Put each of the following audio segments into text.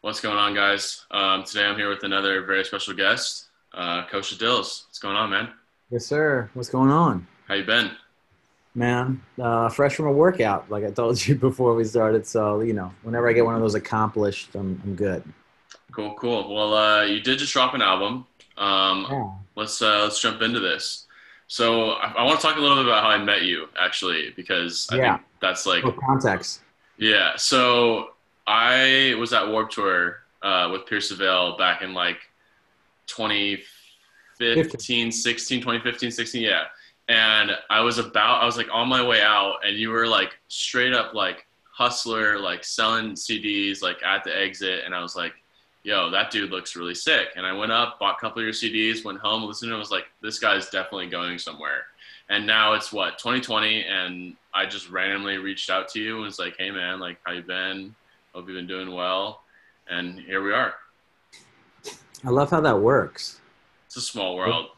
What's going on, guys? Um, today I'm here with another very special guest, uh, Kosher Dills. What's going on, man? Yes, sir. What's going on? How you been? Man, uh, fresh from a workout, like I told you before we started. So, you know, whenever I get one of those accomplished, I'm, I'm good. Cool, cool. Well, uh, you did just drop an album. Um, Yeah. let's uh, let's jump into this. So I, I want to talk a little bit about how I met you, actually, because I Yeah. think that's like For context. Yeah. So I was at Warped Tour uh, with Pierce the Veil back in like 2015, 16, 2015, 16. Yeah. And I was about, I was like on my way out, and you were like straight up like hustler, like selling CDs, like at the exit. And I was like, yo, that dude looks really sick. And I went up, bought a couple of your CDs, went home, listened and was like, this guy's definitely going somewhere. And now it's what 2020, and I just randomly reached out to you and was like, "Hey man, like how you been? Hope you've been doing well." And here we are. I love how that works. It's a small world.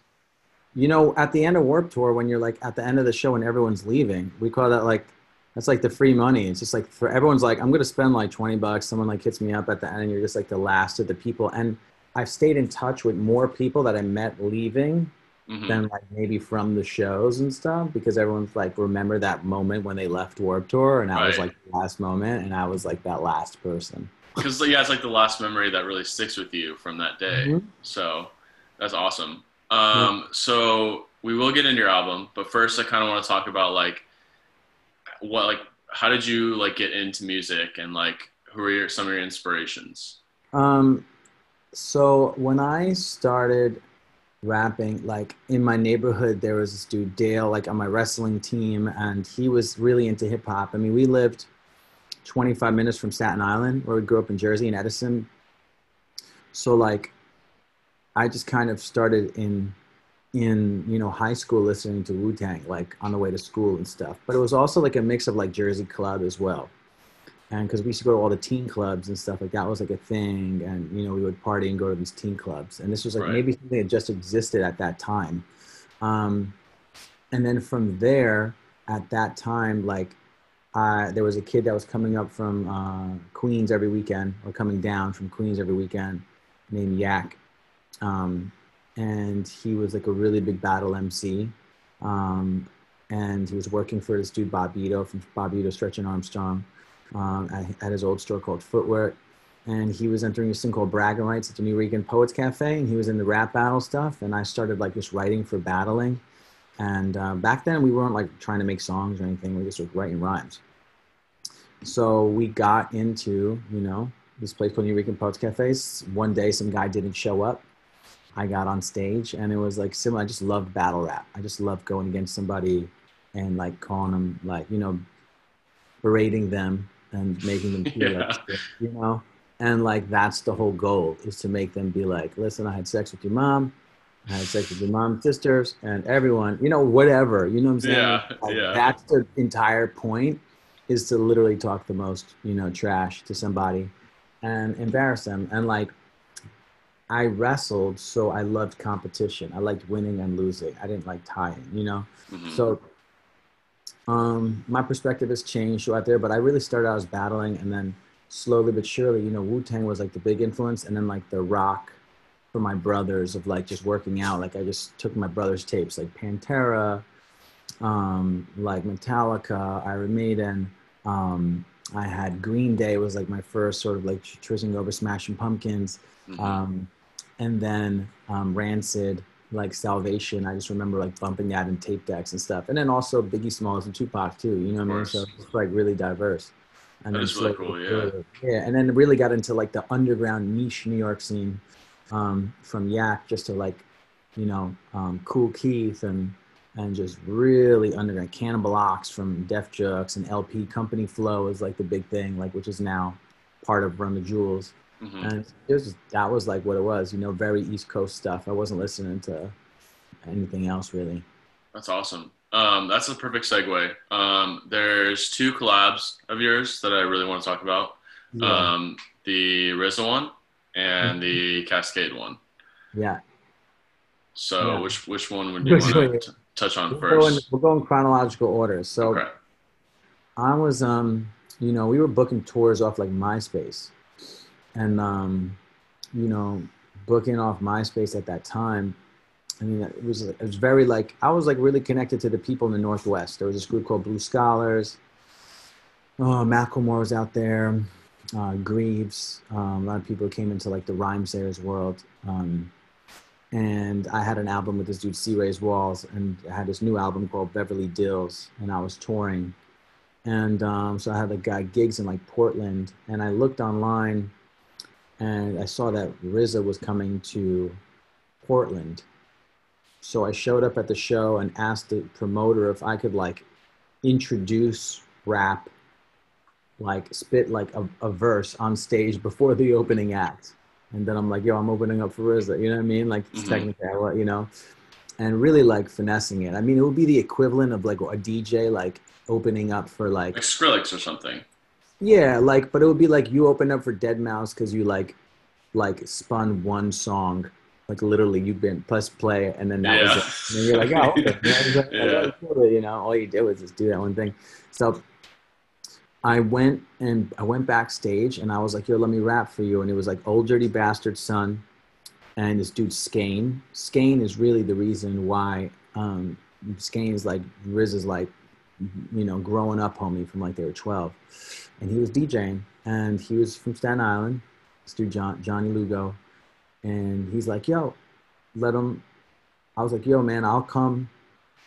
You know, at the end of Warped Tour, when you're like at the end of the show and everyone's leaving, we call that like, that's like the free money. It's just like for everyone's like, I'm going to spend like 20 bucks. Someone like hits me up at the end and you're just like the last of the people. And I've stayed in touch with more people that I met leaving Mhm. than like maybe from the shows and stuff because everyone's like remember that moment when they left Warped Tour and that was like the last moment and I was like that last person. Because yeah, it's like the last memory that really sticks with you from that day. Mhm. So that's awesome. Um, So we will get into your album, but first I kind of want to talk about like what like how did you like get into music and like who are your, some of your inspirations? Um, so when I started rapping, like in my neighborhood, there was this dude Dale, like on my wrestling team, and he was really into hip hop. I mean, we lived 25 minutes from Staten Island, where we grew up in Jersey and Edison. So like, I just kind of started in in you know high school listening to Wu Tang, like on the way to school and stuff. But it was also like a mix of like Jersey club as well and because we used to go to all the teen clubs and stuff like that was like a thing. And you know we would party and go to these teen clubs. And this was like Right. maybe something that just existed at that time. Um, and then from there at that time like uh, there was a kid that was coming up from uh, queens every weekend or coming down from queens every weekend named yak. Um, and he was like a really big battle mc um, and he was working for this dude Bobbito from Bobbito stretch and armstrong um, at, at his old store called Footwork. And he was entering this thing called Bragging Rights at the Nuyorican Poets Cafe. And he was in the rap battle stuff. And I started like just writing for battling. And uh, back then we weren't like trying to make songs or anything. We just were writing rhymes. So we got into, you know, this place called Nuyorican Poets Cafe. One day some guy didn't show up. I got on stage and it was like similar. I just loved battle rap. I just loved going against somebody and like calling them like, you know, berating them and making them feel like shit, you know? And like that's the whole goal is to make them be like listen i had sex with your mom i had sex with your mom's sisters and everyone you know whatever you know what i'm saying? Yeah, Like, yeah. that's the entire point is to literally talk the most you know trash to somebody and embarrass them. And like i wrestled so i loved competition. I liked winning and losing. I didn't like tying you know? Mhm. so um, my perspective has changed out there, but I really started out as battling and then slowly but surely, you know, Wu Tang was like the big influence and then like the rock for my brothers of like just working out. Like I just took my brother's tapes like Pantera, um, like Metallica, Iron Maiden. Um, I had Green Day was like my first sort of like trizzing over Smashing Pumpkins Mhm. um, and then um, Rancid, like Salvation. I just remember like bumping that in tape decks and stuff, and then also Biggie Smalls and Tupac too. You know what I mean? So it's like really diverse. And That then really slowly- cool, yeah. yeah, and then really got into like the underground niche New York scene um, from Yak just to like, you know, um, Kool Keith and and just really underground Cannibal Ox from Def Jux and El-P Company Flow is like the big thing, like which is now part of Run the Jewels. Mhm. And it was just, that was like what it was, you know, very East Coast stuff. I wasn't listening to anything else really. That's awesome. Um, that's a perfect segue. Um, there's two collabs of yours that I really want to talk about. Um, the RZA one and the Kaskade one. yeah. So Yeah. which which one would you want to touch on We're going, first? we're going chronological order. So Okay. I was, um, you know, we were booking tours off like MySpace. And um, you know, booking off MySpace at that time. I mean, it was it was very like I was like really connected to the people in the Northwest. There was this group called Blue Scholars. Oh, Macklemore was out there. Uh, Grieves. Um, a lot of people came into like the Rhymesayers world. Um, and I had an album with this dude C-Rayz Walz, and I had this new album called Beverly Dills, and I was touring, and um, so I had like got gigs in like Portland, and I looked online, and I saw that RZA was coming to Portland, so I showed up at the show and asked the promoter if I could like introduce rap, like spit like a, a verse on stage before the opening act and then I'm like, yo, I'm opening up for RZA. You know what I mean? Like mm-hmm. technically, you know, and really like finessing it. I mean, it would be the equivalent of like a DJ like opening up for like, like Skrillex or something. Yeah, like, but it would be like you opened up for Deadmau5 because you like, like spun one song, like literally you've been plus play, and then that yeah. was it. And you're like, oh, okay. yeah. you know, all you did was just do that one thing. So I went and I went backstage and I was like, yo, let me rap for you. And it was like Old Dirty Bastard Son and this dude Skane. Skane is really the reason why um, Skane is like Riz is like, you know, growing up homie from like they were 12. And he was DJing and he was from Staten Island, this dude John, Johnny Lugo. And he's like, yo, let him. I was like, yo, man, I'll come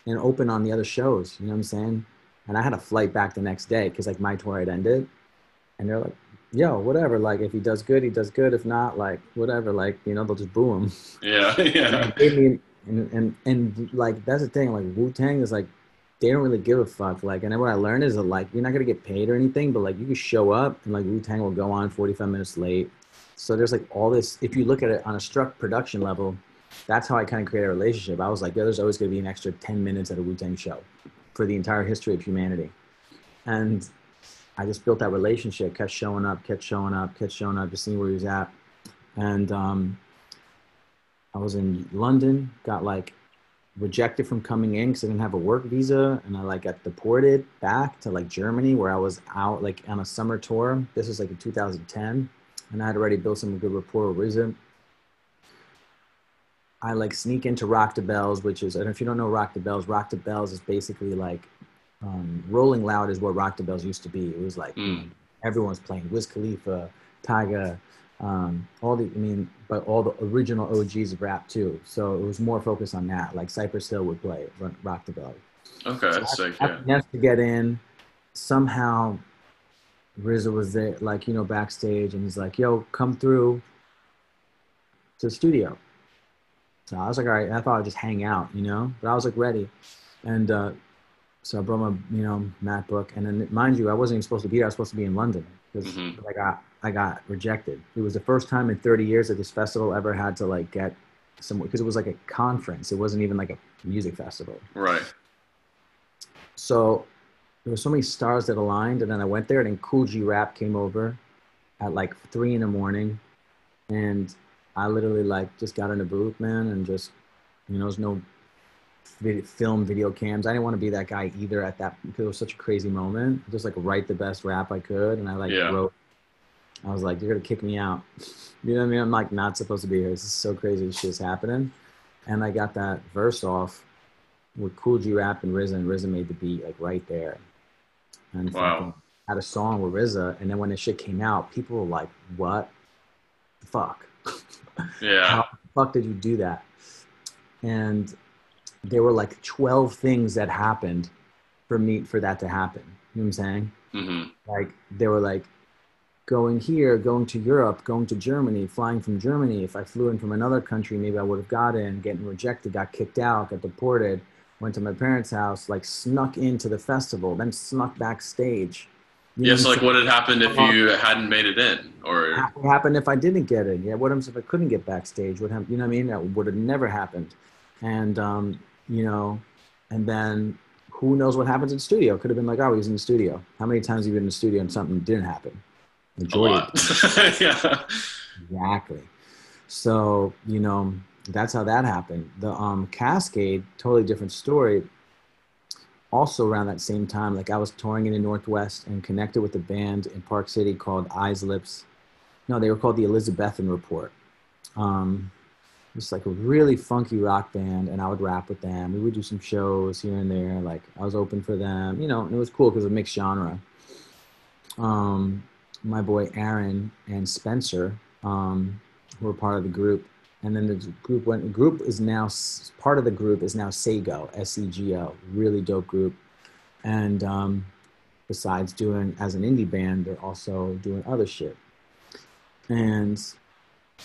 and open on the other shows. You know what I'm saying? And I had a flight back the next day because like my tour had ended. And they're like, yo, whatever. Like if he does good, he does good. If not, like whatever. Like, you know, they'll just boo him. Yeah. Yeah. and, and, and, and like that's the thing, like Wu Tang is like they don't really give a fuck. Like, and then what I learned is that like you're not gonna get paid or anything, but like you can show up and like Wu Tang will go on 45 minutes late. So there's like all this. If you look at it on a struck production level, that's how I kind of create a relationship. I was like, yeah, there's always gonna be an extra 10 minutes at a Wu Tang show for the entire history of humanity. And I just built that relationship, kept showing up, kept showing up, kept showing up, just seeing where he was at. And um, I was in London, got like rejected from coming in because I didn't have a work visa, and I like got deported back to like Germany where I was out like on a summer tour. This was like in 2010, and I had already built some good rapport with RZA. I like sneak into Rock the Bells, which is, and if you don't know Rock the Bells, Rock the Bells is basically like um, Rolling Loud is what Rock the Bells used to be. It was like mm. everyone's playing Wiz Khalifa, Tyga, um, all the, I mean, but all the original OGs of rap too. So it was more focused on that. Like Cypress Hill would play Rock the Bells. Okay, so that's sick. Yeah. Yes, to get in, somehow RZA was there, like you know, backstage, and he's like, "Yo, come through to the studio." So I was like, all right. I thought I'd just hang out, you know, but I was like ready. And uh, so I brought my, you know, MacBook. And then mind you, I wasn't even supposed to be there. I was supposed to be in London because mm-hmm. I got, I got rejected. It was the first time in 30 years that this festival ever had to like get some, because it was like a conference. It wasn't even like a music festival. Right. So there were so many stars that aligned. And then I went there and then Kool G Rap came over at like three in the morning. And I literally like just got in a booth, man, and just you know, there's no film video cams. I didn't want to be that guy either at that. Because it was such a crazy moment. Just like write the best rap I could, and I like yeah. wrote. I was like, "You're gonna kick me out." you know what I mean? I'm like not supposed to be here. This is so crazy. This shit's happening, and I got that verse off with Kool G Rap and RZA, and RZA made the beat like right there. And wow. had a song with RZA, and then when the shit came out, people were like, "What the fuck?" Yeah. How the fuck did you do that? And there were like 12 things that happened for me for that to happen. You know what I'm saying? Mm-hmm. Like they were like going here, going to Europe, going to Germany, flying from Germany. If I flew in from another country, maybe I would have got in, getting rejected, got kicked out, got deported, went to my parents' house, like snuck into the festival, then snuck backstage you yes, like what had happened if you hadn't made it in, or what happened if I didn't get in? Yeah, what happens if I couldn't get backstage? What happened? You know what I mean? That would have never happened, and um, you know, and then who knows what happens in studio? Could have been like, oh, he's in the studio. How many times have you been in the studio and something didn't happen? Majority. yeah. Exactly. So you know, that's how that happened. The um, Kaskade, totally different story also around that same time, like I was touring in the Northwest and connected with a band in Park City called Eyes Lips. no, they were called the Elizabethan Report. Um, just like a really funky rock band, and I would rap with them. We would do some shows here and there. Like I was open for them, you know. And it was cool because it mixed genre. Um, my boy Aaron and Spencer um, were part of the group, and then the group went. Group is now part of the group is now Sego, S E G O, really dope group. And um, besides doing as an indie band, they're also doing other shit. And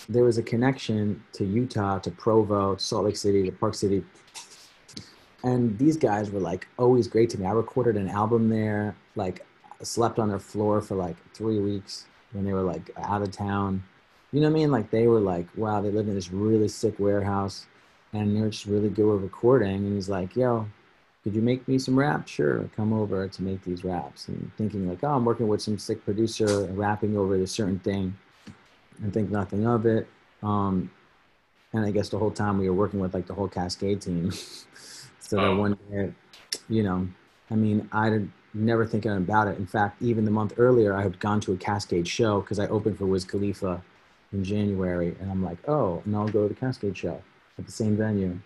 there was a connection to Utah, to Provo, to Salt Lake City, to Park City. And these guys were like always great to me. I recorded an album there, like slept on their floor for like three weeks when they were like out of town. You know what I mean? Like they were like, wow, they lived in this really sick warehouse and they were just really good with recording. And he's like, yo, could you make me some raps? Sure, come over to make these raps. And thinking like, oh, I'm working with some sick producer, rapping over this certain thing and think nothing of it. Um, and I guess the whole time we were working with like the whole Kaskade team. so oh. that one day, you know, I mean, I never thinking about it. In fact, even the month earlier, I had gone to a Kaskade show because I opened for Wiz Khalifa in January, and I'm like, oh, and I'll go to the Kaskade show at the same venue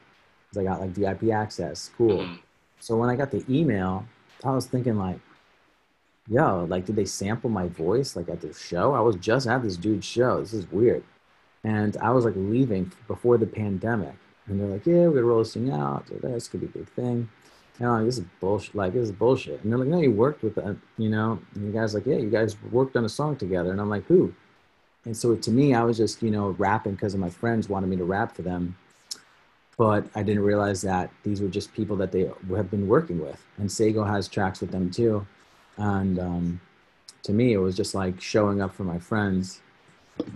because I got like VIP access. Cool. Mm-hmm. So when I got the email, I was thinking like, yo, like, did they sample my voice like at the show? I was just at this dude's show. This is weird. And I was like leaving before the pandemic. And they're like, yeah, we're gonna roll this thing out. This could be a big thing. And I'm like, this is bullshit. Like, this is bullshit. And they're like, no, you worked with that, you know? And the guy's like, yeah, you guys worked on a song together. And I'm like, who? And so to me, I was just, you know, rapping because of my friends wanted me to rap for them. But I didn't realize that these were just people that they have been working with. And Sego has tracks with them too. And um, to me, it was just like showing up for my friends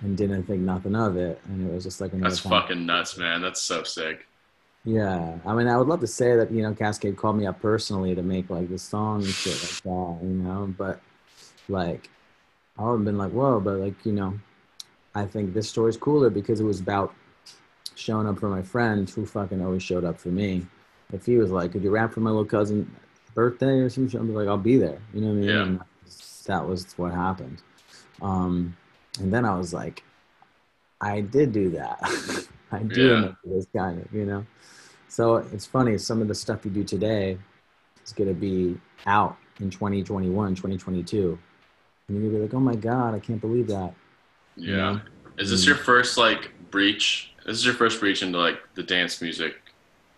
and didn't think nothing of it. And it was just like another That's time. fucking nuts, man. That's so sick. Yeah, I mean, I would love to say that you know Kaskade called me up personally to make like the song and shit like that, you know. But like, I would have been like, whoa, but like you know, I think this story's cooler because it was about showing up for my friend who fucking always showed up for me. If he was like, could you rap for my little cousin birthday or some shit, I'm like, I'll be there. You know what I mean? Yeah. That was what happened. Um, and then I was like, I did do that. I do yeah. this kind of, you know. So it's funny. Some of the stuff you do today is going to be out in 2021, 2022, and you're gonna be like, "Oh my god, I can't believe that." Yeah. You know? Is this your first like breach? This is your first breach into like the dance music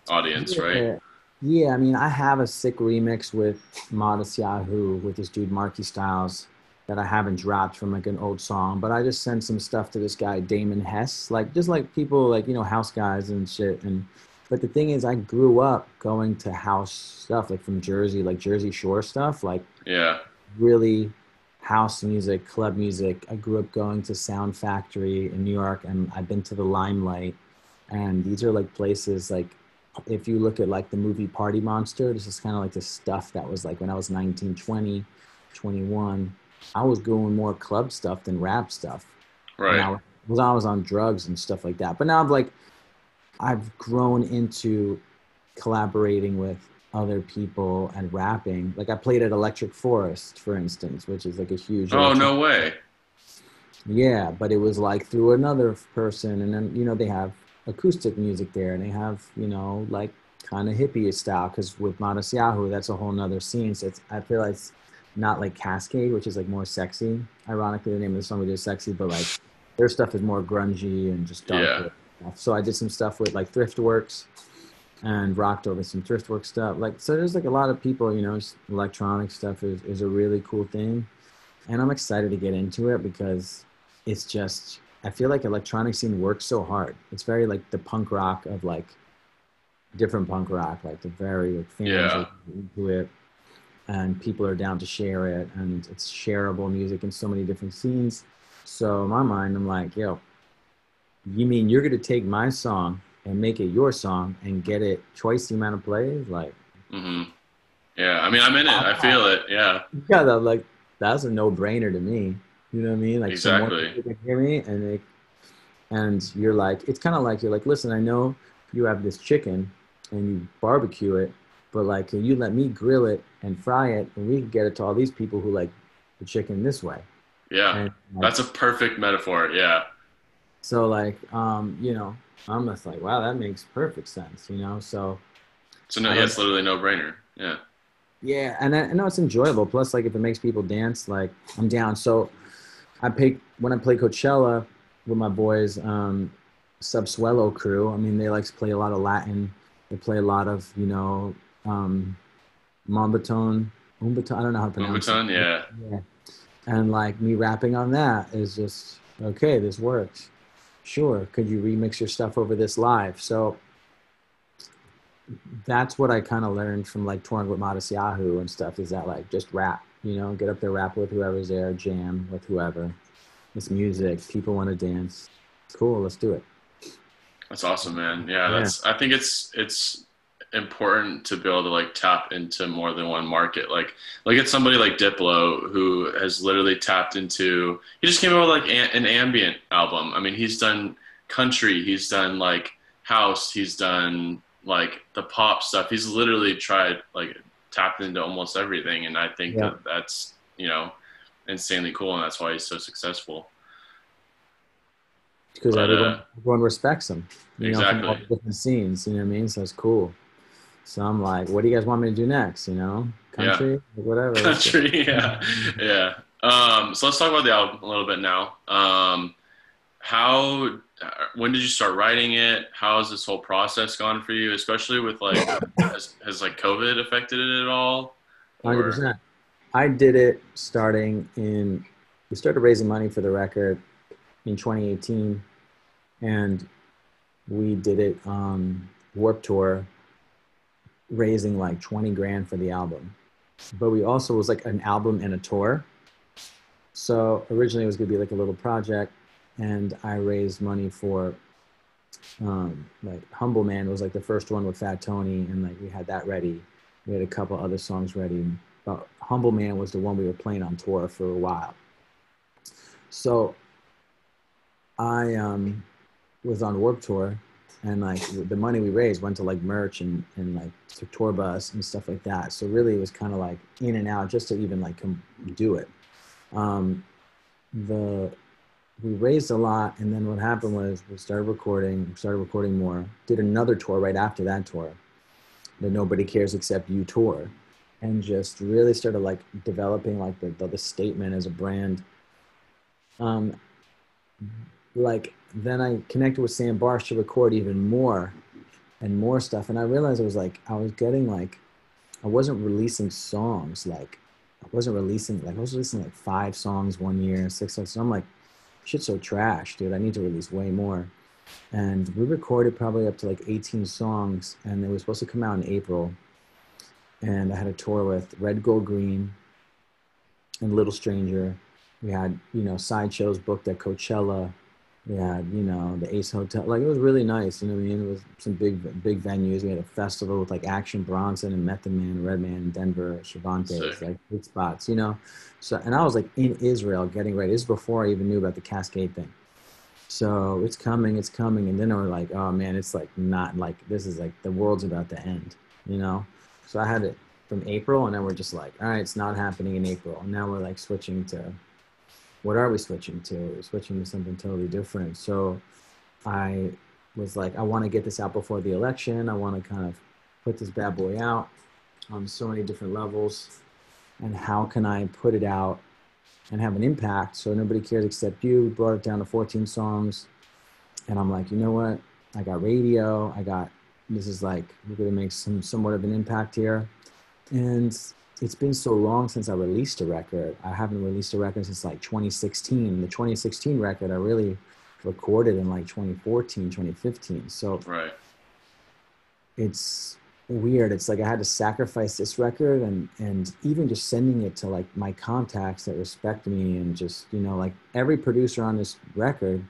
audience, yeah. right? Yeah, I mean, I have a sick remix with Matisyahu with this dude Marky Styles that I haven't dropped from like an old song, but I just sent some stuff to this guy Damon Hess, like just like people like you know house guys and shit. And but the thing is, I grew up going to house stuff like from Jersey, like Jersey Shore stuff, like yeah, really house music, club music. I grew up going to Sound Factory in New York, and I've been to the Limelight, and these are like places like if you look at like the movie Party Monster, this is kind of like the stuff that was like when I was 19, 20, 21. I was doing more club stuff than rap stuff. Right. I was, I was on drugs and stuff like that. But now I've like, I've grown into collaborating with other people and rapping. Like I played at Electric Forest, for instance, which is like a huge. Oh no way. Yeah, but it was like through another person, and then you know they have acoustic music there and they have you know like kind of hippie style because with Matisyahu that's a whole nother scene so it's i feel like it's not like Kaskade, which is like more sexy ironically the name of the song we did sexy but like their stuff is more grungy and just darker yeah. so i did some stuff with like thriftworks and rocked over some thriftwork stuff like so there's like a lot of people you know electronic stuff is, is a really cool thing and i'm excited to get into it because it's just I feel like electronic scene works so hard. It's very like the punk rock of like different punk rock, like the very like fans yeah. into it, and people are down to share it, and it's shareable music in so many different scenes. So in my mind, I'm like, yo, you mean you're gonna take my song and make it your song and get it twice the amount of plays? Like, mm-hmm. yeah, I mean, I'm in it. I feel it. Yeah. Yeah, that, like that's a no brainer to me. You know what I mean? Like exactly. Can hear me, and they, and you're like, it's kind of like you're like, listen, I know you have this chicken, and you barbecue it, but like, can you let me grill it and fry it, and we can get it to all these people who like the chicken this way. Yeah. And, like, That's a perfect metaphor. Yeah. so like um, you know, I'm just like, wow, that makes perfect sense, you know. So So no, yeah, it's literally no brainer. Yeah. Yeah, and I, I know it's enjoyable. Plus, like if it makes people dance, like I'm down. So I pick when I play Coachella with my boys, um, Subsuelo crew. I mean, they like to play a lot of Latin. They play a lot of you know, um, Mombaton, Umbaton. I don't know how to pronounce Umbaton, it. yeah. Yeah, and like me rapping on that is just okay. This works. Sure. Could you remix your stuff over this live? So that's what I kind of learned from like touring with Matisyahu and stuff is that like just rap, you know, get up there, rap with whoever's there, jam with whoever. It's music. People want to dance. Cool. Let's do it. That's awesome, man. Yeah, Yeah. that's. I think it's it's important to be able to like tap into more than one market. Like look at somebody like Diplo who has literally tapped into. He just came out with like an, an ambient album. I mean, he's done country. He's done like house. He's done like the pop stuff. He's literally tried like tapped into almost everything, and I think Yeah. that that's you know insanely cool, and that's why he's so successful. Because But, everyone, uh, everyone respects him. You know, from all Exactly. the different scenes. You know what I mean? So it's cool. So I'm like, what do you guys want me to do next? You know, Yeah. country, whatever. country yeah yeah um so let's talk about the album a little bit now um how when did you start writing it how has this whole process gone for you especially with like has, has like covid affected it at all Hundred percent. I did it starting in. We started raising money for the record in 2018, and we did it on Warped Tour, raising like 20 grand for the album. But we also was like an album and a tour. So originally it was gonna be like a little project, and I raised money for. Um, like Humble Man was like the first one with Fat Tony, and like we had that ready. We had a couple other songs ready, but Humble Man was the one we were playing on tour for a while. So I um, was on Warped Tour, and like the money we raised went to like merch and, and like to tour bus and stuff like that. So really, it was kind of like in and out just to even like com- do it. Um, the we raised a lot, and then what happened was we started recording, started recording more. Did another tour right after that tour, the Nobody Cares Except You tour, and just really started like developing like the the, the statement as a brand. Um, like then I connected with Sam Barsh to record even more and more stuff, and I realized it was like I was getting like I wasn't releasing songs like I wasn't releasing like I was releasing like five songs one year, six songs. So I'm like, shit's so trash, dude. I need to release way more. And we recorded probably up to like 18 songs, and it was supposed to come out in April. And I had a tour with Red Gold Green and Little Stranger. We had, you know, side shows booked at Coachella. We had, you know, the Ace Hotel. Like it was really nice. You know what I mean? It was some big, big venues. We had a festival with like Action Bronson and Method Man, Redman, Denver, Cervantes, like big spots. You know, so and I was like in Israel getting ready. This is before I even knew about the Kaskade thing. So it's coming, it's coming, and then we're like, oh man, it's like not like this is like the world's about to end. You know, so I had it from April, and then we're just like, all right, it's not happening in April. And now we're like switching to what are we switching to? We're switching to something totally different. So I was like, I want to get this out before the election. I want to kind of put this bad boy out on so many different levels. And how can I put it out and have an impact so nobody cares except you? We brought it down to 14 songs. And I'm like, you know what? I got radio. I got, this is like, we're going to make some somewhat of an impact here. And it's been so long since I released a record. I haven't released a record since like 2016. The 2016 record I really recorded in like 2014, 2015. So right it's weird. It's like I had to sacrifice this record and and even just sending it to like my contacts that respect me and just you know like every producer on this record.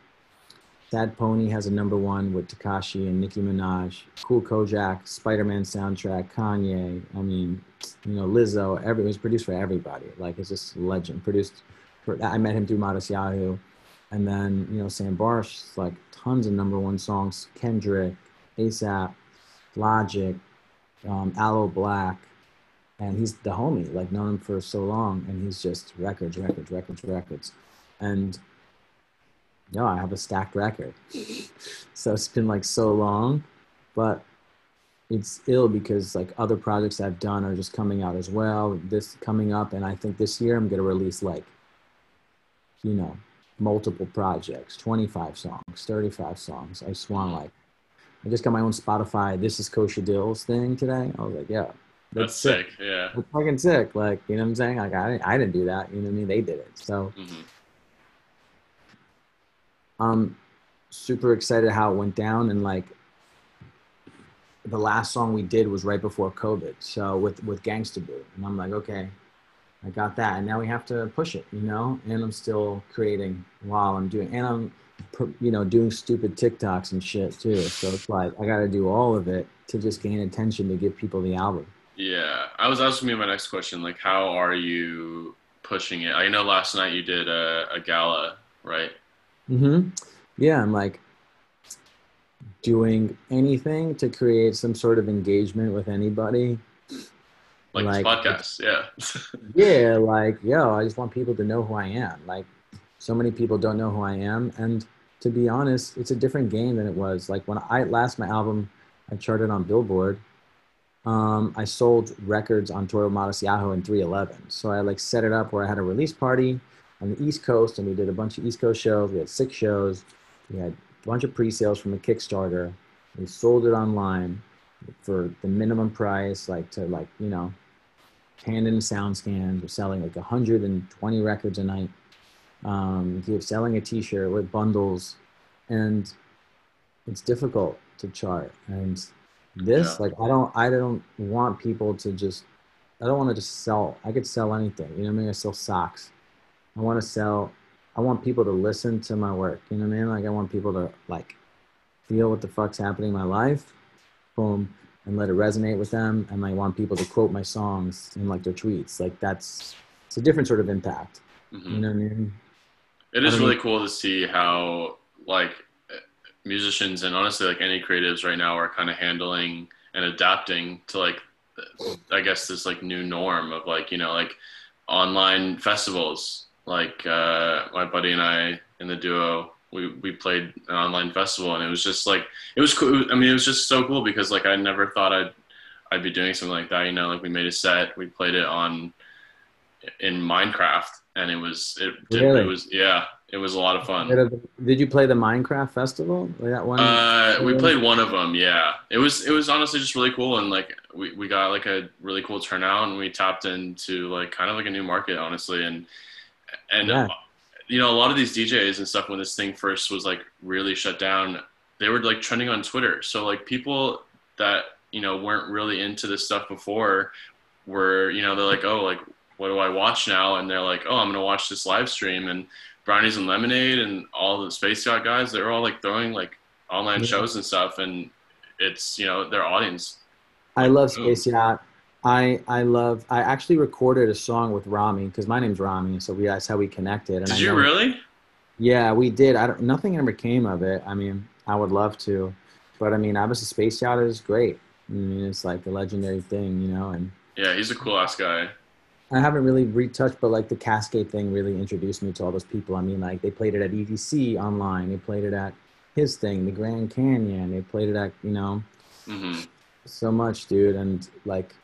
Sad Pony has a number one with Tekashi and Nicki Minaj. Kool Kojak, Spider-Man soundtrack, Kanye. I mean, you know, Lizzo. Every it was produced for everybody. Like it's just legend. Produced for I met him through Matisyahu, and then you know Sam Barsh. Like tons of number one songs. Kendrick, ASAP, Logic, um, Aloe Blacc, and he's the homie. Like known him for so long, and he's just records, records, records, records. and no, I have a stacked record. so it's been like so long, but it's ill because like other projects I've done are just coming out as well. This coming up, and I think this year I'm gonna release like, you know, multiple projects, 25 songs, 35 songs. I just want like, I just got my own Spotify. This is Kosher Dills thing today. I was like, yeah, that's, sick. sick. Yeah, that's fucking sick. Like, you know what I'm saying? Like, I didn't, I didn't do that. You know what I mean? They did it. So, mm-hmm. I'm super excited how it went down and like the last song we did was right before COVID. So with with Gangsta Boo, and I'm like, okay, I got that, and now we have to push it, you know. And I'm still creating while I'm doing, and I'm, you know, doing stupid TikToks and shit too. So it's like I got to do all of it to just gain attention to give people the album. Yeah, I was asking me my next question, like, how are you pushing it? I know last night you did a, a gala, right? Mm-hmm. Yeah, I'm like doing anything to create some sort of engagement with anybody. Like, like podcast yeah. Yeah like yo i just want people to know who i am. Like so many people don't know who i am and to be honest it's a different game than it was. Like when i last my album i charted on billboard um, i sold records on toro Matisyahu in 311 so i like set it up where i had a release party on the east coast and we did a bunch of east coast shows we had six shows we had a bunch of pre-sales from a kickstarter we sold it online for the minimum price, like to like, you know, hand in sound scans. We're selling like 120 records a night. Um, you're selling a t-shirt with bundles and it's difficult to chart. And this, yeah. like, I don't, I don't want people to just, I don't want to just sell. I could sell anything. You know what I mean? I sell socks. I want to sell, I want people to listen to my work. You know what I mean? Like, I want people to like feel what the fuck's happening in my life boom, and let it resonate with them. And I want people to quote my songs in like their tweets. Like that's it's a different sort of impact. Mm-hmm. You know what I mean? It is really cool to see how like musicians and honestly like any creatives right now are kind of handling and adapting to like I guess this like new norm of like you know like online festivals. Like uh, my buddy and I in the duo we we played an online festival and it was just like it was cool. I mean it was just so cool because like i never thought i'd i'd be doing something like that you know? Like we made a set we played it on in minecraft and it was it did, really? it was yeah it was a lot of fun. Did you play the minecraft festival? That one uh we played one of them yeah. It was it was honestly just really cool and like we, we got like a really cool turnout and we tapped into like kind of like a new market honestly and and yeah uh, you know, a lot of these DJs and stuff when this thing first was like really shut down, they were like trending on Twitter. So like people that you know weren't really into this stuff before were you know they're like oh like what do I watch now? And they're like oh I'm gonna watch this live stream and Brownies and Lemonade and all the Space Yacht guys they're all like throwing like online yeah. shows and stuff and it's you know their audience. I love Space Yacht. I I love. I actually recorded a song with Rami because my name's Rami, so we that's how we connected. And did I you really? Yeah, we did. I don't. Nothing ever came of it. I mean, I would love to, but I mean, obviously, Space Yacht is great. I mean, it's like a legendary thing, you know. And yeah, he's a cool ass guy. I haven't really retouched, but like the Kaskade thing really introduced me to all those people. I mean, like they played it at EDC online. They played it at his thing, the Grand Canyon. They played it at you know, mm-hmm. so much, dude. And like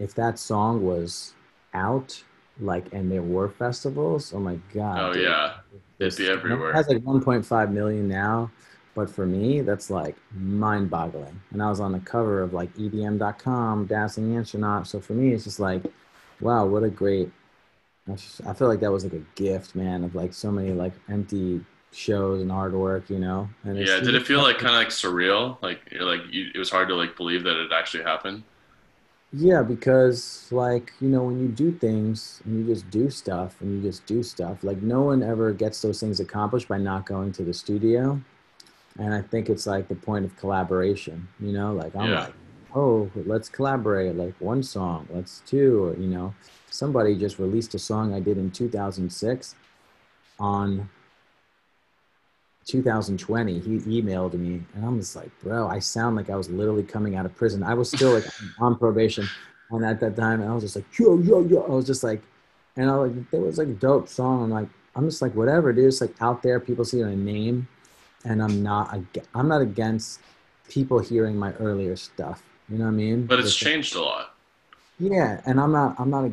if that song was out like and there were festivals oh my god oh dude. yeah. It'd be everywhere it has like 1.5 million now but for me that's like mind-boggling. And i was on the cover of like edm.com dancing astronaut so for me it's just like wow what a great i feel like that was like a gift man of like so many like empty shows and hard work you know? And yeah did it feel like kind of like surreal? Like you're like you, it was hard to like believe that it actually happened yeah, because like, you know, when you do things and you just do stuff and you just do stuff, like no one ever gets those things accomplished by not going to the studio. And I think it's like the point of collaboration, you know, like I'm yeah. like, oh, let's collaborate, like one song, let's two, or, you know, somebody just released a song I did in 2006 on 2020 he emailed me and i'm just like bro i sound like i was literally coming out of prison i was still like on probation and at that time and i was just like yo yo yo i was just like and i was like there was like a dope song i'm like I'm just like whatever, dude. It's like out there, people see my name, and I'm not. ag- I'm not against people hearing my earlier stuff. You know what I mean? But it's It's like- changed a lot. yeah, and I'm not. I'm not a,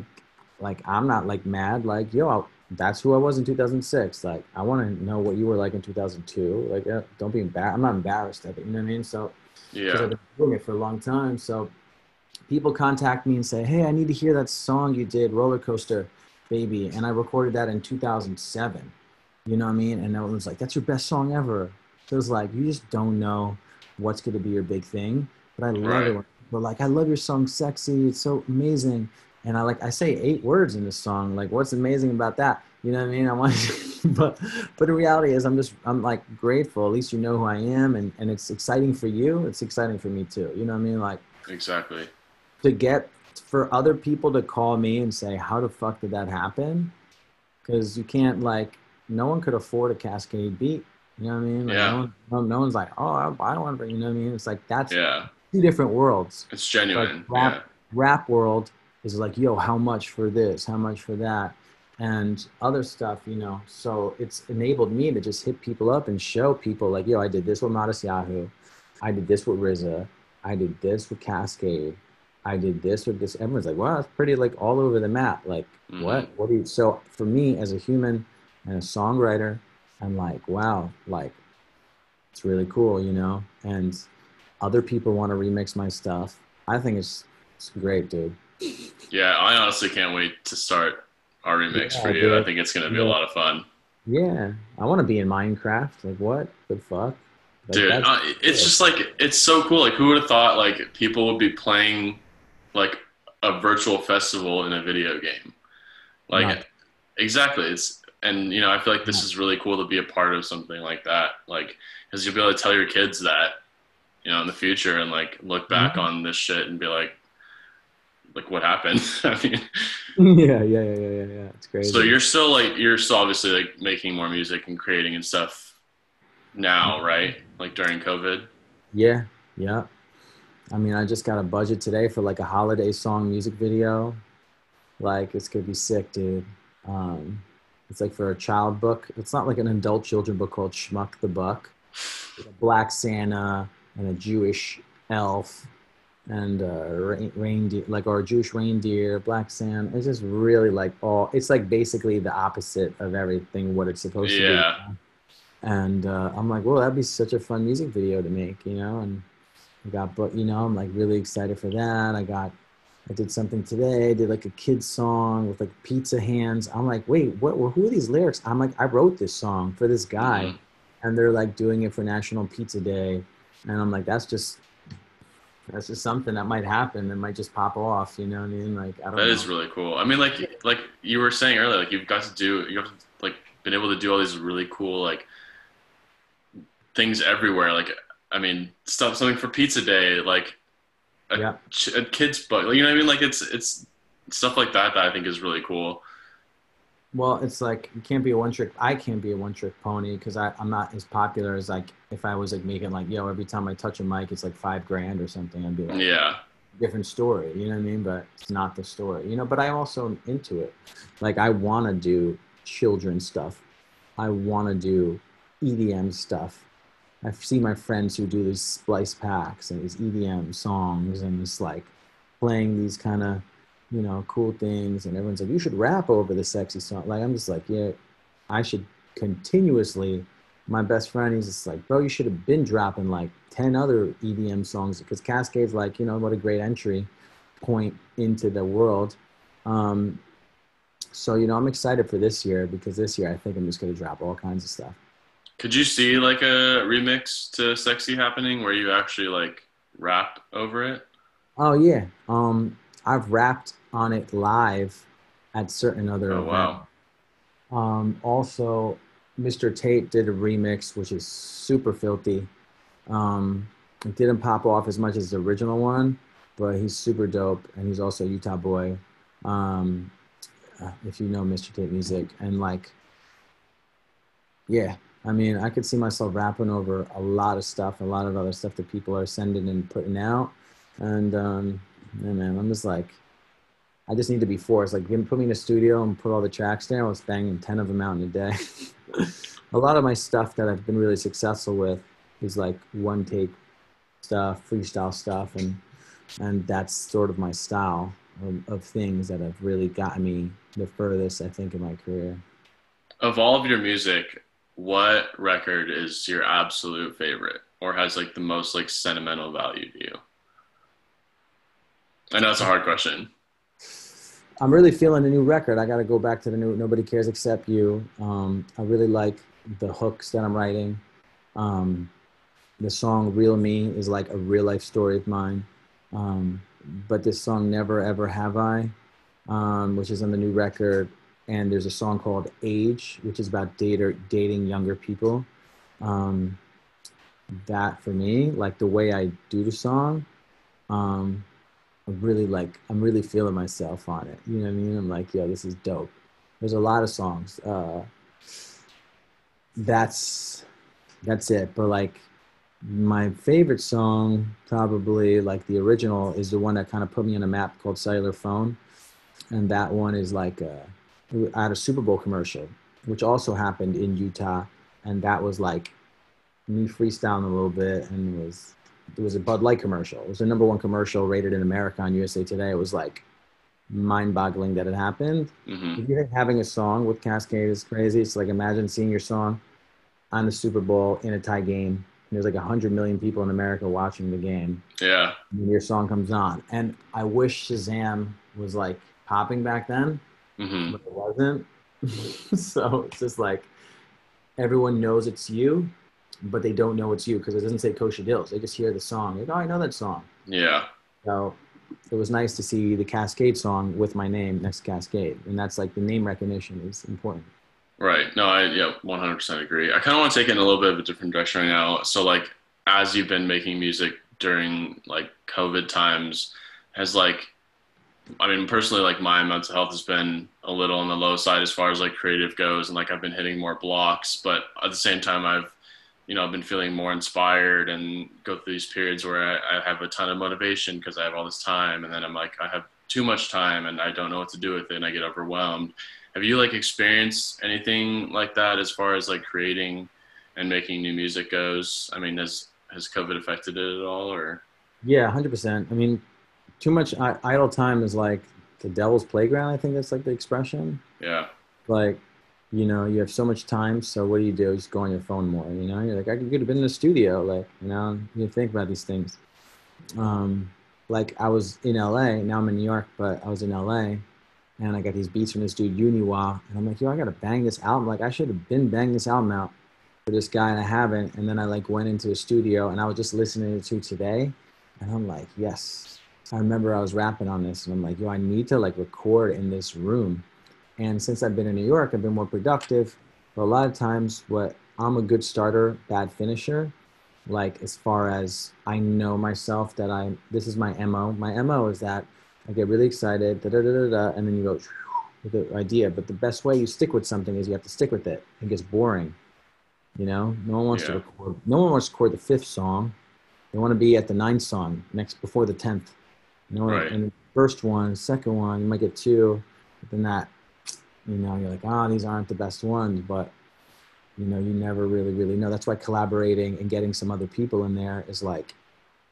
like. I'm not like mad. Like yo, I, that's who I was in 2006. Like I want to know what you were like in 2002. Like uh, don't be embarrassed. I'm not embarrassed of it. You know what I mean? So Yeah. I've been doing it for a long time. So people contact me and say, "Hey, I need to hear that song you did, Roller Coaster Baby," and I recorded that in 2007. You know what I mean? And everyone's like, "That's your best song ever." So it's like you just don't know what's going to be your big thing. But I love Right. it. When people are like, "I love your song, sexy. It's so amazing." And I like I say eight words in this song. Like, what's amazing about that? You know what I mean? I want, but but the reality is, I'm just I'm like grateful. At least you know who I am, and and it's exciting for you. It's exciting for me too. You know what I mean? Like Exactly. to get for other people to call me and say, "How the fuck did that happen?" Because you can't like no one could afford a Kaskade beat. You know what I mean? Like, Yeah. No, one, no, no one's like, "Oh, I, I don't want to." You know what I mean? It's like that's Yeah. two different worlds It's genuine. rap- Yeah. rap world is like, yo, how much for this? How much for that? And other stuff, you know. So it's enabled me to just hit people up and show people like, yo, I did this with Matisyahu. I did this with RZA. I did this with Kaskade. I did this with this. Everyone's like, wow, it's pretty like all over the map. Like, Mhm. what? What do you? So for me as a human and a songwriter, I'm like, wow, like it's really cool, you know. And other people want to remix my stuff. I think it's it's great, dude. Yeah. I honestly can't wait to start our remix Yeah, for you. dude. I think it's gonna be a lot of fun. Yeah, I want to be in Minecraft. Like, what the fuck? Like, Dude, uh, it's just like it's so cool. Like, who would have thought like people would be playing like a virtual festival in a video game? Like, Right. exactly. It's and you know I feel like this is really cool to be a part of something like that. Like, because you'll be able to tell your kids that you know in the future and like look back Mhm. on this shit and be like, like what happened? I mean, yeah, yeah, yeah, yeah, yeah, yeah. It's crazy. so you're still like you're still obviously like making more music and creating and stuff now, right? Like during COVID. yeah, yeah. I mean, I just got a budget today for like a holiday song music video. Like, it's gonna be sick, dude. Um, it's like for a child book. It's not like an adult children book called Schmuck the Buck. With a black Santa and a Jewish elf and uh, re- reindeer, like our Jewish reindeer, black Sam. It's just really like all. It's like basically the opposite of everything what it's supposed to be. Yeah. And uh, I'm like, well, that'd be such a fun music video to make, you know. And I got, but you know, I'm like really excited for that. I got, I did something today. I did like a kid's song with like pizza hands. I'm like, wait, what? Who are these lyrics? I'm like, I wrote this song for this guy Mhm. and they're like doing it for National Pizza Day, and I'm like, that's just that's just something that might happen. That might just pop off. You know what I mean? Like I don't That know. is really cool. I mean, like like you were saying earlier, like you've got to do, you've like been able to do all these really cool like things everywhere. Like I mean, stuff something for Pizza Day, like a, Yeah. ch- a kid's book. You know what I mean? Like it's it's stuff like that that I think is really cool. Well, it's like you can't be a one trick. I can't be a one trick pony because I'm not as popular as like if I was like making like yo every time I touch a mic it's like five grand or something. I'd be like Yeah, different story. You know what I mean? But it's not the story. You know. But I also am into it. Like I want to do children stuff. I want to do EDM stuff. I see my friends who do these splice packs and these EDM songs and it's like playing these kind of you know cool things and everyone's like you should rap over the sexy song. Like I'm just like yeah, I should continuously. My best friend, he's just like, bro, you should have been dropping like 10 other EDM songs because Kaskade's like, you know, what a great entry point into the world. Um, so, you know, I'm excited for this year because this year I think I'm just going to drop all kinds of stuff. could you see like a remix to "Sexy" happening where you actually like rap over it? Oh, yeah. Um, I've rapped on it live at certain other Oh wow, Um, also, Mr. Tate did a remix, which is super filthy. Um, it didn't pop off as much as the original one, but he's super dope, and he's also a Utah boy. Um, if you know Mr. Tate music, and like, yeah, I mean, I could see myself rapping over a lot of stuff, a lot of other stuff that people are sending and putting out, and um, yeah, man, I'm just like, I just need to be forced. Like, put me in a studio and put all the tracks there. I was banging 10 of them out in a day. a lot of my stuff that I've been really successful with is like one take stuff, freestyle stuff. And, and that's sort of my style of, of things that have really gotten me the furthest, I think, in my career. Of all of your music, what record is your absolute favorite or has like the most like sentimental value to you? I know it's a hard question. I'm really feeling a new record. I got to go back to the new Nobody Cares Except You. Um, I really like the hooks that I'm writing. Um, the song Real Me is like a real life story of mine. Um, but this song Never Ever Have I, um, which is on the new record, and there's a song called Age, which is about dater, dating younger people. Um, that for me, like the way I do the song, um, I'm really like I'm really feeling myself on it. You know what I mean? I'm like, yo, this is dope. There's a lot of songs. Uh, that's that's it. But like my favorite song, probably like the original, is the one that kind of put me on a map called Cellular Phone, and that one is like a, I had a Super Bowl commercial, which also happened in Utah, and that was like me freestyling a little bit, and was it was a Bud Light commercial. It was the number one commercial rated in America on USA Today. It was like mind-boggling that it happened. Mm-hmm. If you think having a song with Kaskade is crazy, it's like imagine seeing your song on the Super Bowl in a tie game. There's like a hundred million people in America watching the game. Yeah. And your song comes on, and I wish Shazam was like popping back then, mm-hmm. but it wasn't. so it's just like everyone knows it's you, but they don't know it's you because it doesn't say Kosha Dillz. They just hear the song. Like, oh, I know that song. Yeah. So it was nice to see the Kaskade song with my name next to Kaskade. And that's like the name recognition is important. Right. No, I, yeah, 100% agree. I kind of want to take it in a little bit of a different direction right now. So, like, as you've been making music during like COVID times, has like, I mean, personally, like my mental health has been a little on the low side as far as like creative goes. And like, I've been hitting more blocks, but at the same time, I've, you know, I've been feeling more inspired and go through these periods where I, I have a ton of motivation because I have all this time. And then I'm like, I have too much time and I don't know what to do with it and I get overwhelmed. Have you like experienced anything like that as far as like creating and making new music goes? I mean, has, has COVID affected it at all or? Yeah, hundred percent. I mean, too much idle time is like the devil's playground. I think that's like the expression. Yeah. Like you know, you have so much time. So what do you do? You just go on your phone more. You know, you're like, I could have been in the studio. Like, you know, you think about these things. Um, like I was in LA. Now I'm in New York, but I was in LA, and I got these beats from this dude Uniwa, and I'm like, yo, I gotta bang this album. Like I should have been banging this album out for this guy, and I haven't. And then I like went into a studio, and I was just listening to today, and I'm like, yes. I remember I was rapping on this, and I'm like, yo, I need to like record in this room and since I've been in New York, I've been more productive. But a lot of times, what I'm a good starter, bad finisher. Like as far as I know myself that I this is my mo. My mo is that I get really excited, da da da da, da and then you go with the idea. But the best way you stick with something is you have to stick with it. It gets boring. You know, no one wants yeah. to record. No one wants to record the fifth song. They want to be at the ninth song next before the tenth. You know, right. and the first one, second one, you might get two, but then that you know you're like ah oh, these aren't the best ones but you know you never really really know. That's why collaborating and getting some other people in there is like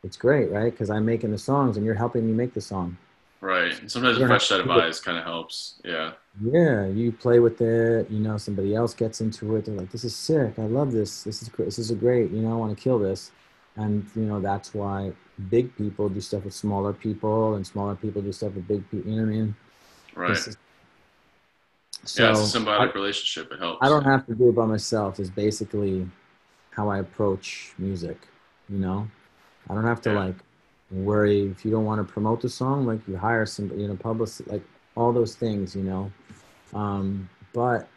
it's great right? Because i'm making the songs and you're helping me make the song. Right. And sometimes a fresh set of eyes kind of helps. Yeah. Yeah. You play with it you know somebody else gets into it. They're like this is sick. I love this. This is this is a great. You know i want to kill this. And you know that's why big people do stuff with smaller people and smaller people do stuff with big people you know what i mean? Right so yeah, it's a symbiotic I, relationship. It helps. I don't have to do it by myself. Is basically how I approach music. You know, I don't have to yeah. like worry if you don't want to promote the song. Like you hire somebody, you know, public, like all those things. You know, um, but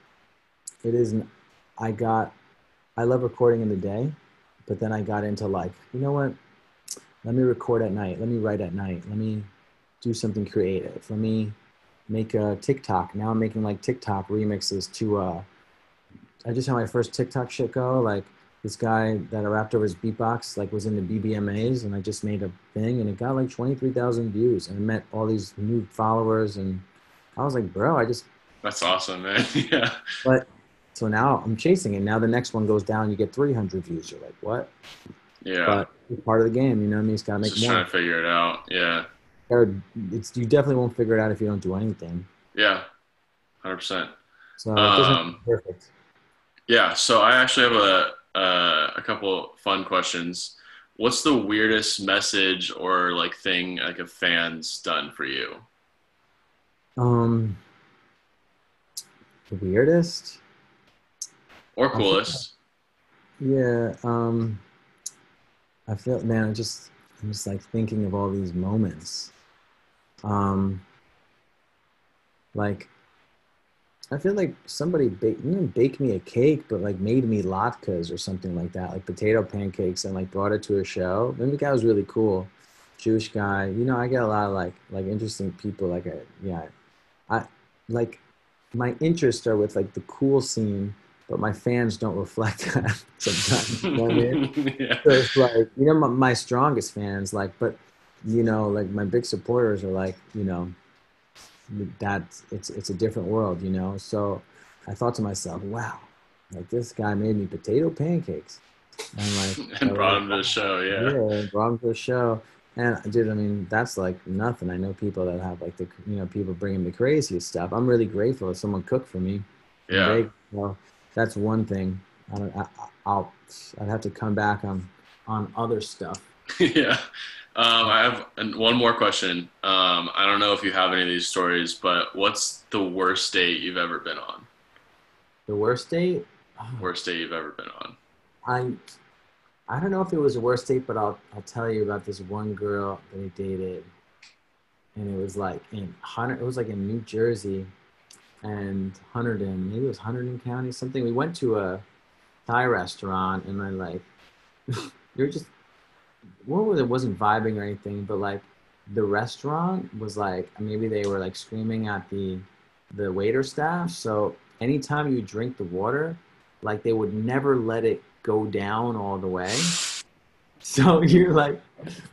it isn't. I got. I love recording in the day, but then I got into like, you know what? Let me record at night. Let me write at night. Let me do something creative. Let me make a TikTok. Now I'm making like TikTok remixes to uh I just had my first TikTok shit go. Like this guy that I rapped over his beatbox like was in the BBMAs, and I just made a thing, and it got like twenty three thousand views, and I met all these new followers, and I was like, bro, I just That's awesome, man. yeah. but so now I'm chasing it. Now the next one goes down, you get 300 views. You're like, what? Yeah. But it's part of the game, you know what I mean? It's got to make Just more. trying to figure it out. Yeah. Or it's, you definitely won't figure it out if you don't do anything. Yeah. Hundred percent. So Um, perfect. Yeah. So I actually have a uh, a couple fun questions. What's the weirdest message or like thing like a fan's done for you? Um, the weirdest? Or coolest? Yeah. Um, I feel, man, I just, I'm just like thinking of all these moments. Um, like, I feel like somebody baked, didn't bake me a cake, but like made me latkes or something like that, like potato pancakes, and like brought it to a show. Maybe the guy was really cool, Jewish guy. You know, I get a lot of like like interesting people. Like, I, yeah, I like my interests are with like the cool scene, but my fans don't reflect that sometimes. You know I mean? yeah. So it's like you know my, my strongest fans like but you know like my big supporters are like you know that it's it's a different world you know so i thought to myself wow like this guy made me potato pancakes and like And brought was him to the show. Yeah. yeah brought him to the show and dude i mean that's like nothing i know people that have like the you know people bringing the craziest stuff i'm really grateful that someone cooked for me Yeah. baked. well that's one thing I don't, I, I'll i'd have to come back on on other stuff yeah. Um, I have an- one more question. Um, I don't know if you have any of these stories, but what's the worst date you've ever been on? The worst date? Oh, Worst date you've ever been on? I I don't know if it was the worst date, but I'll I'll tell you about this one girl that I dated, and it was like in Hunter. It was like in New Jersey, and Hunterdon. Maybe it was Hunterdon County. Something. We went to a Thai restaurant, and I like we were just what was it? Wasn't vibing or anything, but like the restaurant was like maybe they were like screaming at the the waiter staff. So anytime you drink the water, like they would never let it go down all the way. So you're like,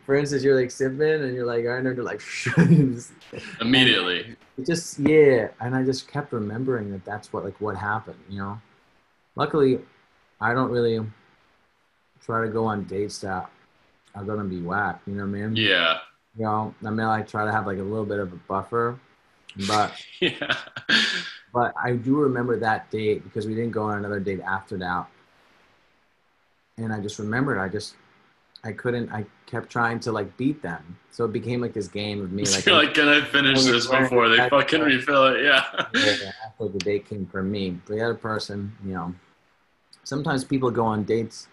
for instance, you're like sipping and you're like, I know, you're like, Immediately. it just yeah. And I just kept remembering that that's what like what happened, you know. Luckily, I don't really try to go on dates that are gonna be whack. You know what I mean? Yeah. You know, I mean, I try to have like a little bit of a buffer, but Yeah. But I do remember that date because we didn't go on another date after that. And I just remembered, I just, I couldn't, I kept trying to like beat them. So it became like this game of me like, like, can I finish this before they fucking refill it? Yeah. yeah, after the date came for me. The other person, you know, sometimes people go on dates,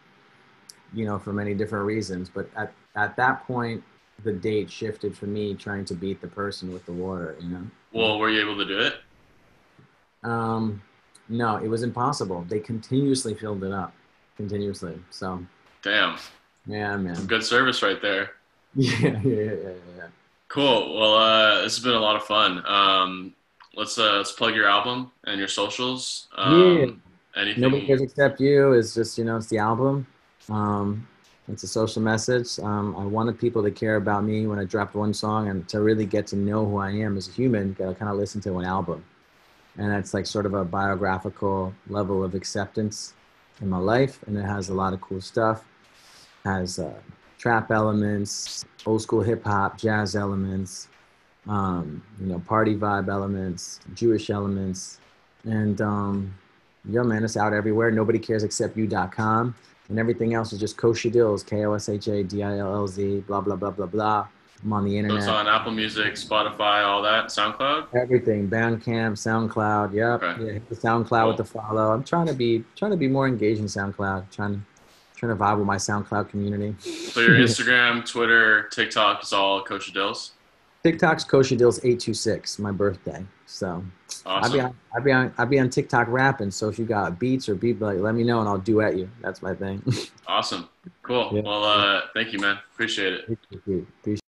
you know, for many different reasons. But at, at that point, the date shifted for me trying to beat the person with the water, you know? Well, were you able to do it? Um, no, it was impossible. They continuously filled it up, continuously. So, Damn. yeah, man. Good service right there. Yeah, yeah, yeah, yeah. yeah. Cool. Well, uh, this has been a lot of fun. Um, let's uh, let's plug your album and your socials. Um, Anything? Nobody cares except you is just you know it's the album. Um, it's a social message. Um, I wanted people to care about me when I dropped one song and to really get to know who I am as a human. Got to kind of listen to an album, and that's like sort of a biographical level of acceptance in my life, and it has a lot of cool stuff. Has uh, trap elements, old school hip hop, jazz elements, um, you know, party vibe elements, Jewish elements, and um, yeah, man, it's out everywhere. Nobody cares except you.com. And everything else is just Kosha Dillz, K O S H A D I L L Z, blah, blah, blah, blah, blah. I'm on the So internet. it's on Apple Music, Spotify, all that, SoundCloud. Everything, Bandcamp, SoundCloud. Yep. Okay. Yeah, hit the SoundCloud with the follow. I'm trying to be trying to be more engaged in SoundCloud. Trying to trying to vibe with my SoundCloud community. So your Instagram, Twitter, TikTok is all Kosha Dillz. TikTok's Kosha Dillz 826, my birthday. So I'll be on I'll be on I'll be on TikTok rapping. So if you got beats or beat like let me know and I'll duet you. That's my thing. Awesome. Cool. Yeah. Well, uh, thank you, man. Appreciate it. Appreciate it. Appreciate